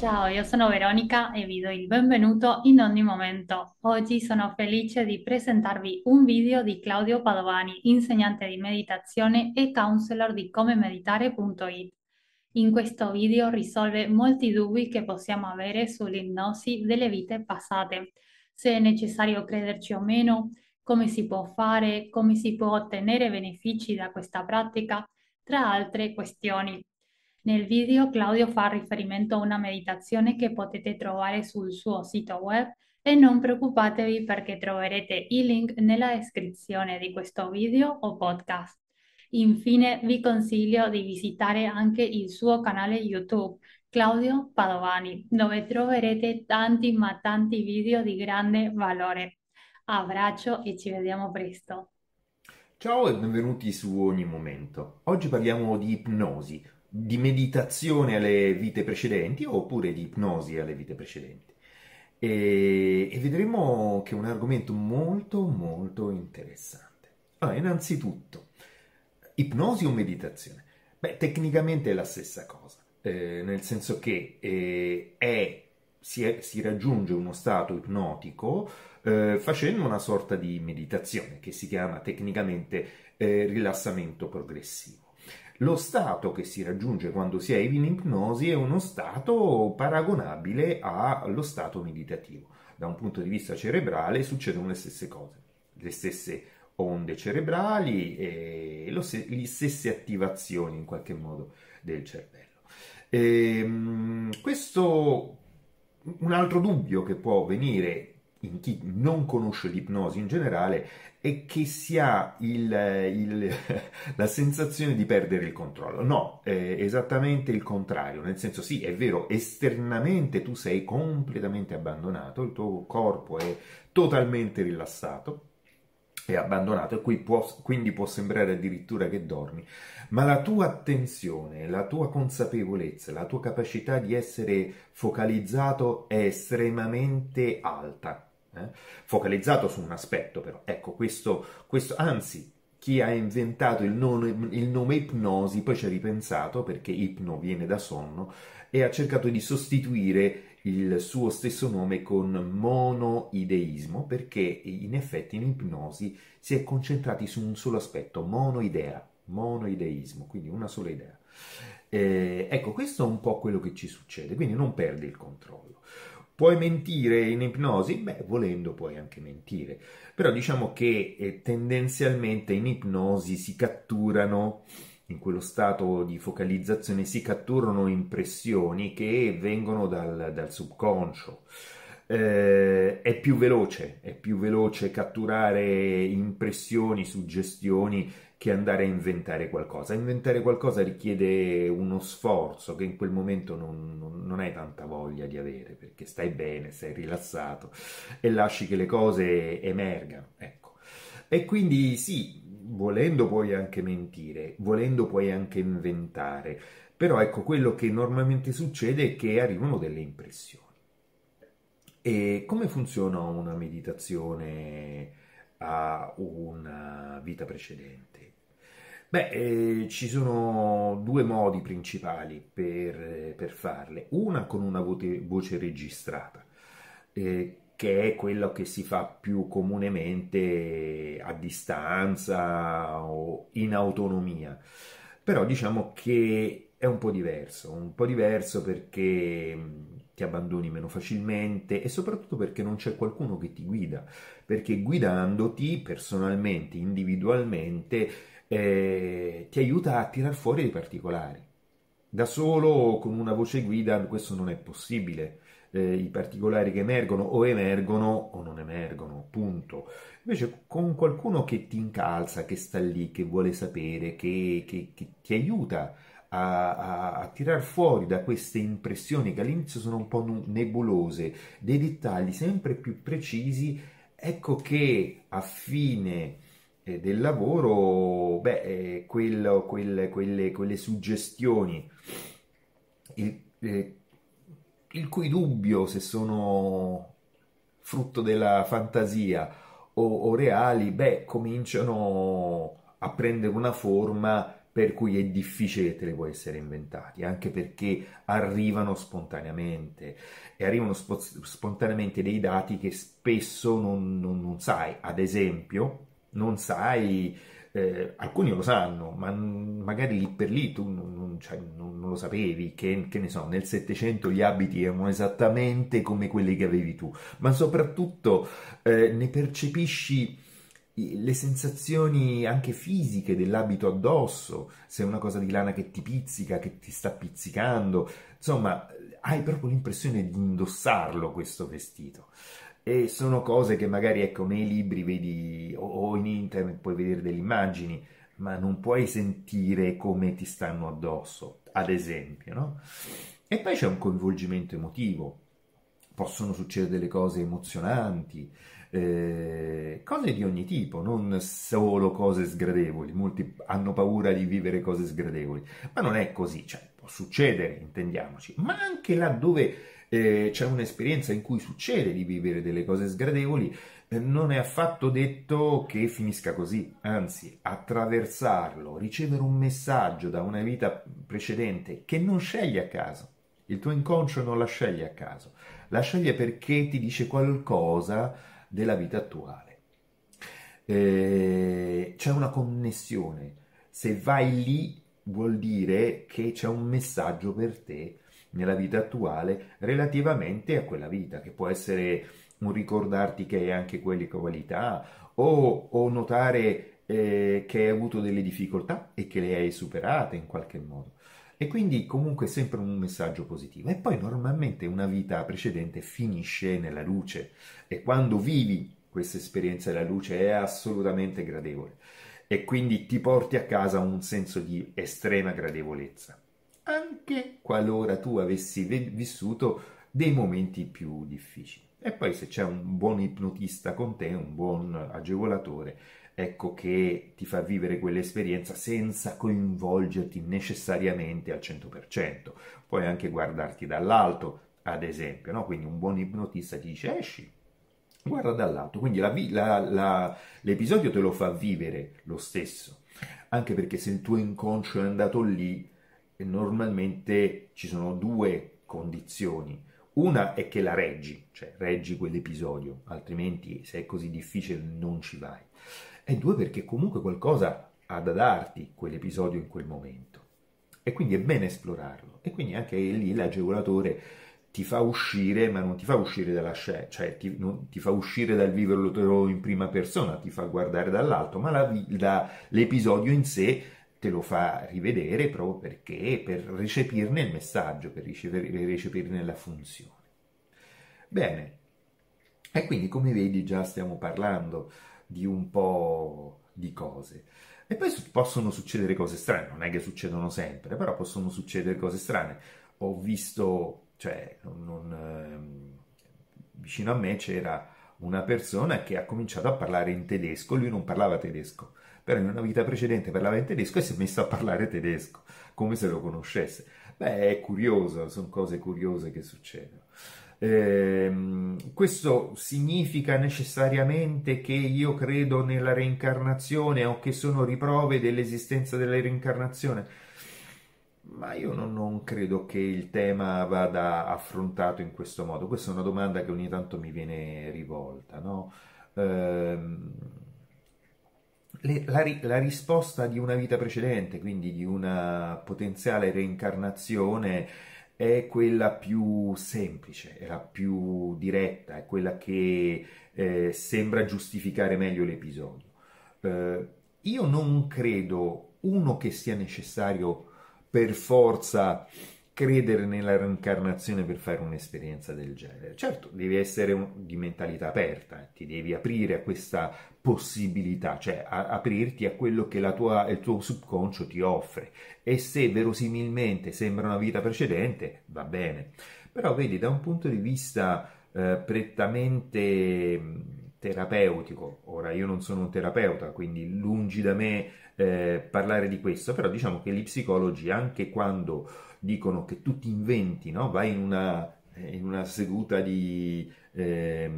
Ciao, io sono Veronica e vi do il benvenuto in ogni momento. Oggi sono felice di presentarvi un video di Claudio Padovani, insegnante di meditazione e counselor di comemeditare.it. In questo video risolve molti dubbi che possiamo avere sull'ipnosi delle vite passate, se è necessario crederci o meno, come si può fare, come si può ottenere benefici da questa pratica, tra altre questioni. Nel video Claudio fa riferimento a una meditazione che potete trovare sul suo sito web e non preoccupatevi perché troverete il link nella descrizione di questo video o podcast. Infine vi consiglio di visitare anche il suo canale YouTube Claudio Padovani, dove troverete tanti ma tanti video di grande valore. Abbraccio e ci vediamo presto. Ciao e benvenuti su Ogni Momento. Oggi parliamo di ipnosi, di meditazione alle vite precedenti oppure di ipnosi alle vite precedenti. E, e vedremo che è un argomento molto molto interessante. Allora, innanzitutto, ipnosi o meditazione? Beh, tecnicamente è la stessa cosa, eh, nel senso che eh, è, si, è, si, raggiunge uno stato ipnotico eh, facendo una sorta di meditazione che si chiama tecnicamente eh, rilassamento progressivo. Lo stato che si raggiunge quando si è in ipnosi è uno stato paragonabile allo stato meditativo. Da un punto di vista cerebrale succedono le stesse cose, le stesse onde cerebrali e le stesse attivazioni in qualche modo del cervello. E, ehm, questo un altro dubbio che può venire in chi non conosce l'ipnosi in generale è che si ha il, il, la sensazione di perdere il controllo. No, è esattamente il contrario, nel senso sì, è vero, esternamente tu sei completamente abbandonato, il tuo corpo è totalmente rilassato, è abbandonato e qui può, quindi può sembrare addirittura che dormi, ma la tua attenzione, la tua consapevolezza, la tua capacità di essere focalizzato è estremamente alta eh? focalizzato su un aspetto però. Ecco, questo, questo anzi, chi ha inventato il nome, il nome, ipnosi poi ci ha ripensato perché ipno viene da sonno e ha cercato di sostituire il suo stesso nome con monoideismo perché in effetti in ipnosi si è concentrati su un solo aspetto, monoidea, monoideismo, quindi una sola idea. Eh, ecco, questo è un po' quello che ci succede, quindi non perdi il controllo. Puoi mentire in ipnosi? Beh, volendo puoi anche mentire, però diciamo che eh, tendenzialmente in ipnosi si catturano, in quello stato di focalizzazione, si catturano impressioni che vengono dal, dal subconscio. Eh, è più veloce, è più veloce catturare impressioni, suggestioni che andare a inventare qualcosa. Inventare qualcosa richiede uno sforzo che in quel momento non, non, non, hai tanta voglia di avere perché stai bene, sei rilassato e lasci che le cose emergano. Ecco. E quindi sì, volendo puoi anche mentire, volendo puoi anche inventare, però ecco quello che normalmente succede è che arrivano delle impressioni. E come funziona una meditazione a una vita precedente? Beh, eh, ci sono due modi principali per, per farle. Una con una voce, voce registrata, eh, che è quello che si fa più comunemente a distanza o in autonomia. Però diciamo che è un po' diverso, un po' diverso perché ti abbandoni meno facilmente e soprattutto perché non c'è qualcuno che ti guida, perché guidandoti personalmente, individualmente, eh, ti aiuta a tirar fuori dei particolari. Da solo, con una voce guida, questo non è possibile. Eh, I particolari che emergono o emergono o non emergono, punto. Invece con qualcuno che ti incalza, che sta lì, che vuole sapere, che, che, che ti aiuta a, a, a, tirar fuori da queste impressioni che all'inizio sono un po' nebulose, dei dettagli sempre più precisi, ecco che a fine del lavoro, beh, eh, quello, quelle, quelle, quelle, suggestioni, il, eh, il, cui dubbio se sono frutto della fantasia o, o reali, beh, cominciano a prendere una forma per cui è difficile te le puoi essere inventati, anche perché arrivano spontaneamente e arrivano spo- spontaneamente dei dati che spesso non, non, non sai. Ad esempio, non sai, eh, alcuni lo sanno, ma magari lì per lì tu non, cioè, non lo sapevi, che, che, ne so, nel Settecento gli abiti erano esattamente come quelli che avevi tu, ma soprattutto eh, ne percepisci le sensazioni anche fisiche dell'abito addosso, se è una cosa di lana che ti pizzica, che ti sta pizzicando, insomma, hai proprio l'impressione di indossarlo questo vestito. E sono cose che magari, ecco, nei libri vedi o in internet puoi vedere delle immagini, ma non puoi sentire come ti stanno addosso, ad esempio, no? E poi c'è un coinvolgimento emotivo, possono succedere delle cose emozionanti, eh, cose di ogni tipo, non solo cose sgradevoli. Molti hanno paura di vivere cose sgradevoli, ma non è così, cioè, può succedere, intendiamoci, ma anche laddove eh, c'è un'esperienza in cui succede di vivere delle cose sgradevoli, eh, non è affatto detto che finisca così, anzi, attraversarlo, ricevere un messaggio da una vita precedente che non scegli a caso. Il tuo inconscio non la sceglie a caso, la sceglie perché ti dice qualcosa della vita attuale. Eh, c'è una connessione. Se vai lì vuol dire che c'è un messaggio per te nella vita attuale relativamente a quella vita, che può essere un ricordarti che hai anche quelle qualità o, o notare eh, che hai avuto delle difficoltà e che le hai superate in qualche modo. E quindi comunque sempre un messaggio positivo. E poi normalmente una vita precedente finisce nella luce e quando vivi questa esperienza della luce è assolutamente gradevole e quindi ti porti a casa un senso di estrema gradevolezza, anche qualora tu avessi vissuto dei momenti più difficili. E poi se c'è un buon ipnotista con te, un buon agevolatore, ecco che ti fa vivere quell'esperienza senza coinvolgerti necessariamente al 100%. Puoi anche guardarti dall'alto, ad esempio, no? quindi un buon ipnotista ti dice esci, guarda dall'alto, quindi l'episodio te lo fa vivere lo stesso, anche perché se il tuo inconscio è andato lì, normalmente ci sono due condizioni. Una è che la reggi, cioè reggi quell'episodio, altrimenti se è così difficile non ci vai e due perché comunque qualcosa ha da darti quell'episodio in quel momento. E quindi è bene esplorarlo. E quindi anche lì l'agevolatore ti fa uscire, ma non ti fa uscire dalla scena, cioè ti, non, ti, fa uscire dal viverlo in prima persona, ti fa guardare dall'alto, ma la, la, l'episodio in sé te lo fa rivedere proprio perché per recepirne il messaggio, per recepirne la funzione. Bene, e quindi come vedi già stiamo parlando di un po' di cose. E poi possono succedere cose strane, non è che succedono sempre, però possono succedere cose strane. Ho visto, cioè, non, non, ehm, vicino a me c'era una persona che ha cominciato a parlare in tedesco, lui non parlava tedesco, però in una vita precedente parlava in tedesco e si è messo a parlare tedesco, come se lo conoscesse. Beh, è curioso, sono cose curiose che succedono. Eh, questo significa necessariamente che io credo nella reincarnazione o che sono riprove dell'esistenza della reincarnazione? Ma io non, non, credo che il tema vada affrontato in questo modo. Questa è una domanda che ogni tanto mi viene rivolta. No? Eh, le, la, la, risposta di una vita precedente, quindi di una potenziale reincarnazione, è quella più semplice, è la più diretta, è quella che eh, sembra giustificare meglio l'episodio. Eh, io non credo, uno, che sia necessario per forza credere nella reincarnazione per fare un'esperienza del genere. Certo, devi essere un, di mentalità aperta, eh, ti devi aprire a questa possibilità, cioè a, aprirti a quello che tua, il tuo subconscio ti offre e se verosimilmente sembra una vita precedente, va bene. Però vedi, da un punto di vista eh, prettamente terapeutico, ora io non sono un terapeuta, quindi lungi da me eh, parlare di questo, però diciamo che gli psicologi anche quando dicono che tu ti inventi, no? vai in una eh, in una seduta di, eh,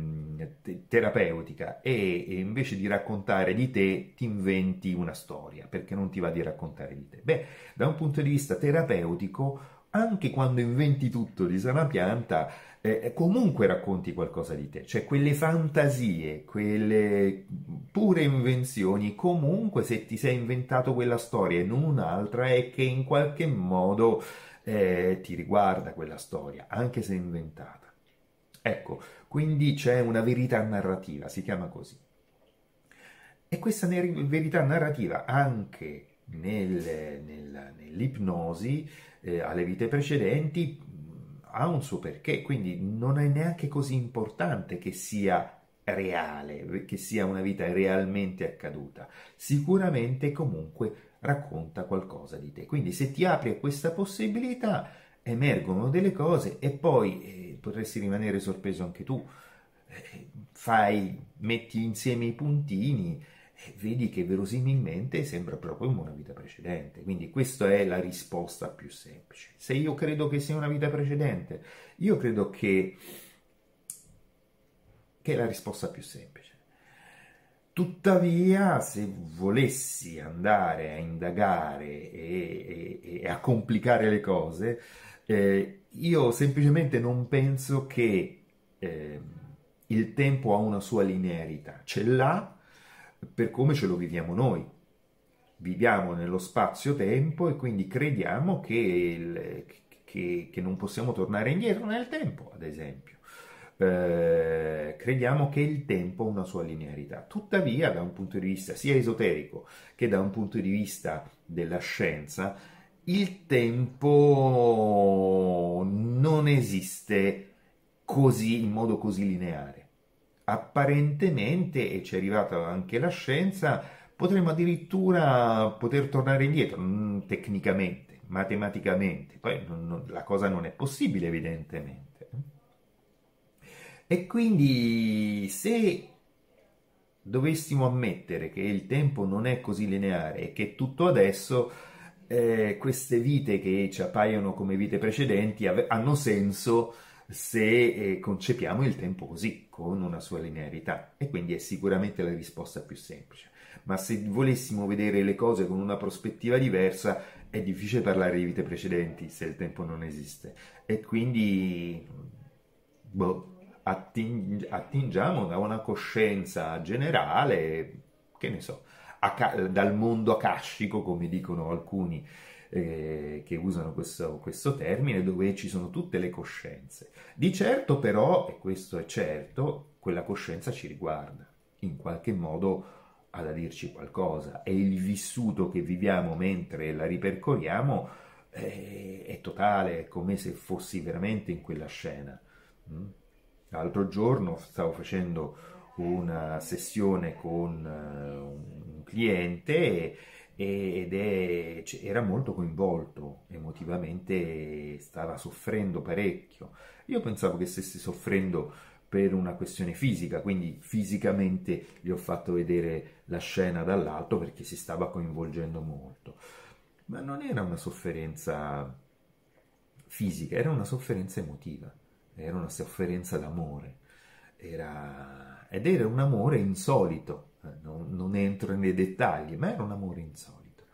terapeutica e, e, invece di raccontare di te ti inventi una storia perché non ti va di raccontare di te? Beh, da un punto di vista terapeutico, anche quando inventi tutto di sana pianta, eh, comunque racconti qualcosa di te, cioè quelle fantasie, quelle pure invenzioni, comunque se ti sei inventato quella storia e non un'altra è che in qualche modo eh, ti riguarda quella storia, anche se inventata. Ecco, quindi c'è una verità narrativa, si chiama così. E questa verità narrativa anche nel, nel, nell'ipnosi eh, alle vite precedenti ha un suo perché, quindi non è neanche così importante che sia reale, che sia una vita realmente accaduta. Sicuramente comunque racconta qualcosa di te. Quindi se ti apri a questa possibilità emergono delle cose e poi eh, potresti rimanere sorpreso anche tu. Eh, fai, metti insieme i puntini vedi che verosimilmente sembra proprio una vita precedente. Quindi questa è la risposta più semplice. Se io credo che sia una vita precedente, io credo che, che è la risposta più semplice. Tuttavia, se volessi andare a indagare e, e, e a complicare le cose, eh, io semplicemente non penso che eh, il tempo ha una sua linearità. Ce l'ha, per come ce lo viviamo noi. Viviamo nello spazio-tempo e quindi crediamo che, il, che, che non possiamo tornare indietro nel tempo, ad esempio. Eh, crediamo che il tempo ha una sua linearità. Tuttavia, da un punto di vista sia esoterico che da un punto di vista della scienza, il tempo non esiste così in modo così lineare apparentemente, e ci è arrivata anche la scienza, potremmo addirittura poter tornare indietro, mm, tecnicamente, matematicamente. Poi non, non, la cosa non è possibile, evidentemente. E quindi se dovessimo ammettere che il tempo non è così lineare e che tutto adesso eh, queste vite che ci appaiono come vite precedenti hanno senso se eh, concepiamo il tempo così, con una sua linearità. E quindi è sicuramente la risposta più semplice. Ma se volessimo vedere le cose con una prospettiva diversa, è difficile parlare di vite precedenti se il tempo non esiste. E quindi boh, atting- attingiamo da una coscienza generale, che ne so, dal mondo akashico, come dicono alcuni eh, che usano questo, questo termine, dove ci sono tutte le coscienze. Di certo però, e questo è certo, quella coscienza ci riguarda, in qualche modo ha da dirci qualcosa e il vissuto che viviamo mentre la ripercorriamo è, è totale, è come se fossi veramente in quella scena. Mm? L'altro giorno stavo facendo una sessione con uh, un cliente e, ed è, era molto coinvolto emotivamente, stava soffrendo parecchio. Io pensavo che stesse soffrendo per una questione fisica, quindi fisicamente gli ho fatto vedere la scena dall'alto perché si stava coinvolgendo molto. Ma non era una sofferenza fisica, era una sofferenza emotiva, era una sofferenza d'amore. Era... Ed era un amore insolito, non, non, entro nei dettagli, ma era un amore insolito.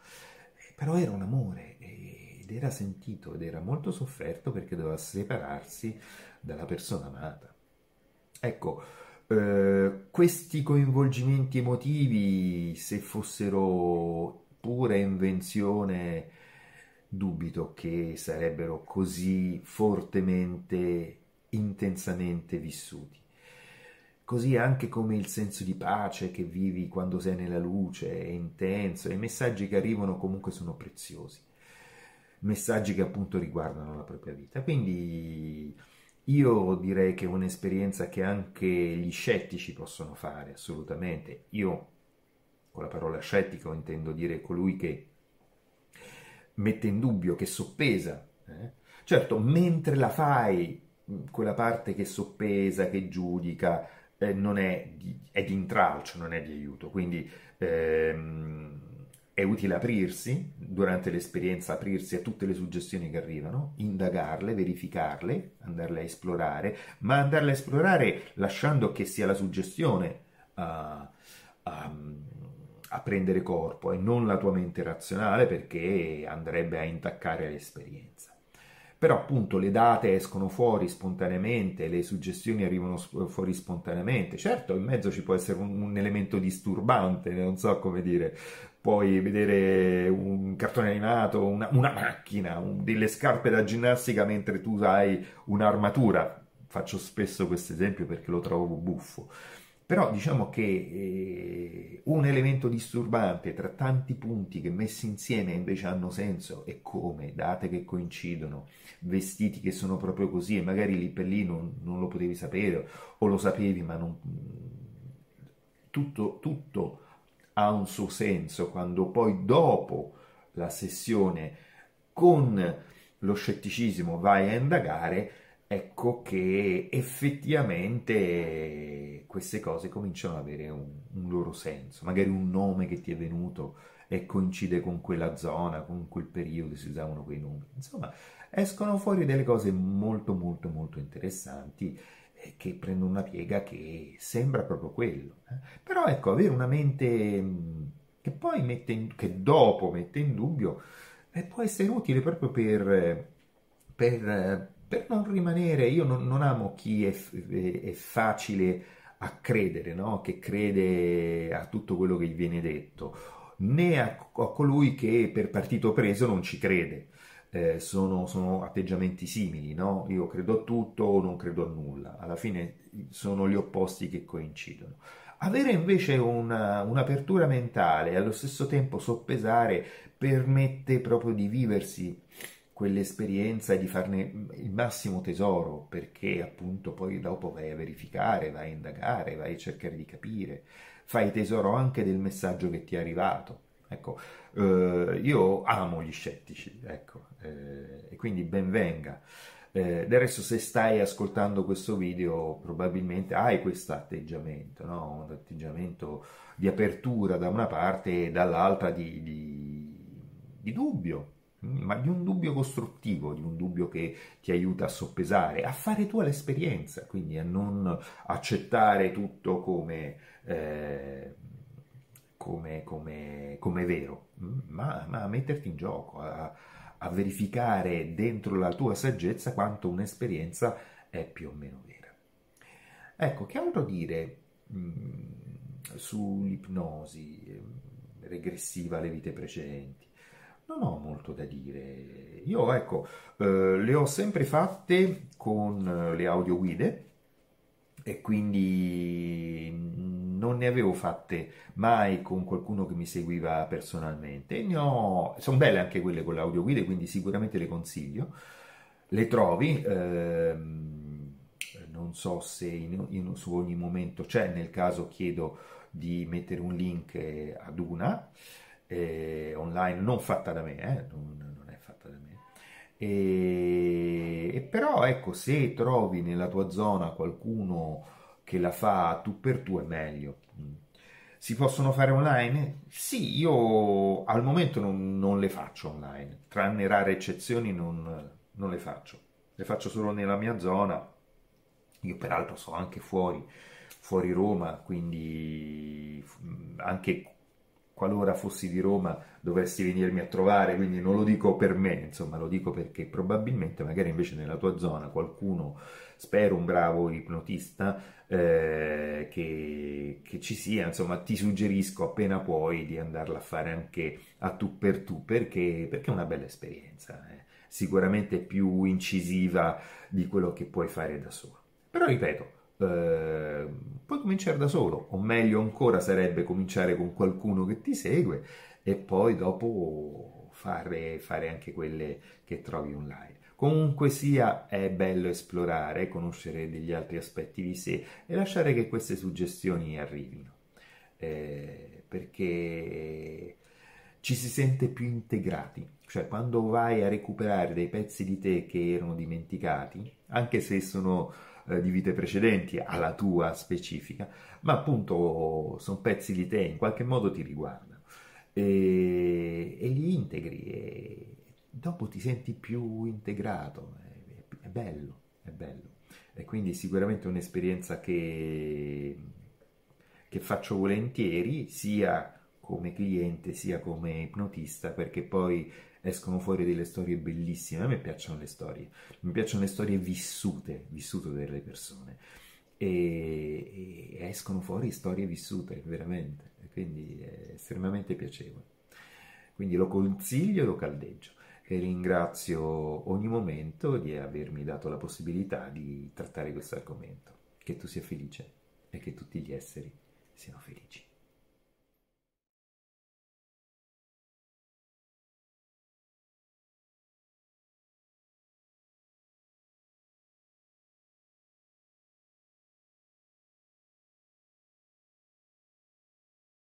Eh, però era un amore ed era sentito ed era molto sofferto perché doveva separarsi dalla persona amata. Ecco, eh, questi coinvolgimenti emotivi, se fossero pura invenzione, dubito che sarebbero così fortemente, intensamente vissuti. Così anche come il senso di pace che vivi quando sei nella luce è intenso e i messaggi che arrivano comunque sono preziosi. Messaggi che appunto riguardano la propria vita. Quindi io direi che è un'esperienza che anche gli scettici possono fare, assolutamente. Io con la parola scettico intendo dire colui che mette in dubbio, che soppesa. Eh? Certo, mentre la fai, quella parte che soppesa, che giudica, eh, non è di, è di, intralcio, non è di aiuto, quindi ehm, è utile aprirsi durante l'esperienza, aprirsi a tutte le suggestioni che arrivano, indagarle, verificarle, andarle a esplorare, ma andarle a esplorare lasciando che sia la suggestione a, a, a prendere corpo e non la tua mente razionale perché andrebbe a intaccare l'esperienza. Però appunto le date escono fuori spontaneamente, le suggestioni arrivano fuori spontaneamente. Certo, in mezzo ci può essere un, un elemento disturbante, non so come dire, puoi vedere un cartone animato, una, una macchina, un, delle scarpe da ginnastica mentre tu hai un'armatura. Faccio spesso questo esempio perché lo trovo buffo. Però diciamo che eh, un elemento disturbante tra tanti punti che messi insieme invece hanno senso e come, date che coincidono, vestiti che sono proprio così e magari lì per lì non, non lo potevi sapere o lo sapevi ma non... Tutto, tutto ha un suo senso. Quando poi dopo la sessione con lo scetticismo vai a indagare ecco che effettivamente queste cose cominciano ad avere un, un, loro senso, magari un nome che ti è venuto e coincide con quella zona, con quel periodo, si usavano quei nomi, insomma escono fuori delle cose molto molto molto interessanti eh, che prendono una piega che sembra proprio quello. Eh. Però ecco, avere una mente mm, che poi mette in, che dopo mette in dubbio eh, può essere utile proprio per, per per non rimanere, io non, non amo chi è, è, facile a credere, no? che crede a tutto quello che gli viene detto, né a, a colui che per partito preso non ci crede. Eh, sono, sono, atteggiamenti simili, no? Io credo a tutto o non credo a nulla. Alla fine sono gli opposti che coincidono. Avere invece una, un'apertura mentale e allo stesso tempo soppesare permette proprio di viversi quell'esperienza e di farne il massimo tesoro, perché appunto poi dopo vai a verificare, vai a indagare, vai a cercare di capire, fai tesoro anche del messaggio che ti è arrivato. Ecco, eh, io amo gli scettici, ecco, eh, e quindi ben venga. Eh, del resto, se stai ascoltando questo video, probabilmente hai questo atteggiamento, no? un atteggiamento di apertura da una parte e dall'altra di, di, di dubbio, ma di un dubbio costruttivo, di un dubbio che ti aiuta a soppesare, a fare tu l'esperienza, quindi a non accettare tutto come, eh, come, come, come vero, ma, ma, a metterti in gioco, a, a, verificare dentro la tua saggezza quanto un'esperienza è più o meno vera. Ecco, che altro dire mh, sull'ipnosi eh, regressiva alle vite precedenti? Non ho molto da dire. Io, ecco, eh, le ho sempre fatte con eh, le audioguide e quindi non ne avevo fatte mai con qualcuno che mi seguiva personalmente. Sono belle anche quelle con le audioguide, quindi sicuramente le consiglio. Le trovi, ehm, non so se in, in, su ogni momento c'è, nel caso chiedo di mettere un link ad una eh, online, non fatta da me, eh, non, non, è fatta da me. E, e, però ecco, se trovi nella tua zona qualcuno che la fa tu per tu è meglio. Si possono fare online? Sì, io al momento non, non le faccio online, tranne rare eccezioni non, non le faccio. Le faccio solo nella mia zona. Io peraltro sono anche fuori, fuori Roma, quindi anche qualora fossi di Roma dovresti venirmi a trovare, quindi non lo dico per me, insomma lo dico perché probabilmente magari invece nella tua zona qualcuno, spero un bravo ipnotista, eh, che, che, ci sia, insomma ti suggerisco appena puoi di andarla a fare anche a tu per tu, perché, perché è una bella esperienza, eh. sicuramente più incisiva di quello che puoi fare da solo. Però ripeto, eh, puoi cominciare da solo, o meglio ancora sarebbe cominciare con qualcuno che ti segue e poi dopo fare, fare anche quelle che trovi online. Comunque sia, è bello esplorare, conoscere degli altri aspetti di sé e lasciare che queste suggestioni arrivino, eh, perché ci si sente più integrati, cioè quando vai a recuperare dei pezzi di te che erano dimenticati, anche se sono eh, di vite precedenti alla tua specifica, ma appunto sono pezzi di te, in qualche modo ti riguardano. e, e li integri e dopo ti senti più integrato, è, è bello, è bello. E quindi sicuramente un'esperienza che, che faccio volentieri, sia come cliente sia come ipnotista, perché poi escono fuori delle storie bellissime. A me piacciono le storie, mi piacciono le storie vissute, vissute delle persone. E, e escono fuori storie vissute, veramente. Quindi è estremamente piacevole. Quindi lo consiglio e lo caldeggio e ringrazio ogni momento di avermi dato la possibilità di trattare questo argomento. Che tu sia felice e che tutti gli esseri siano felici.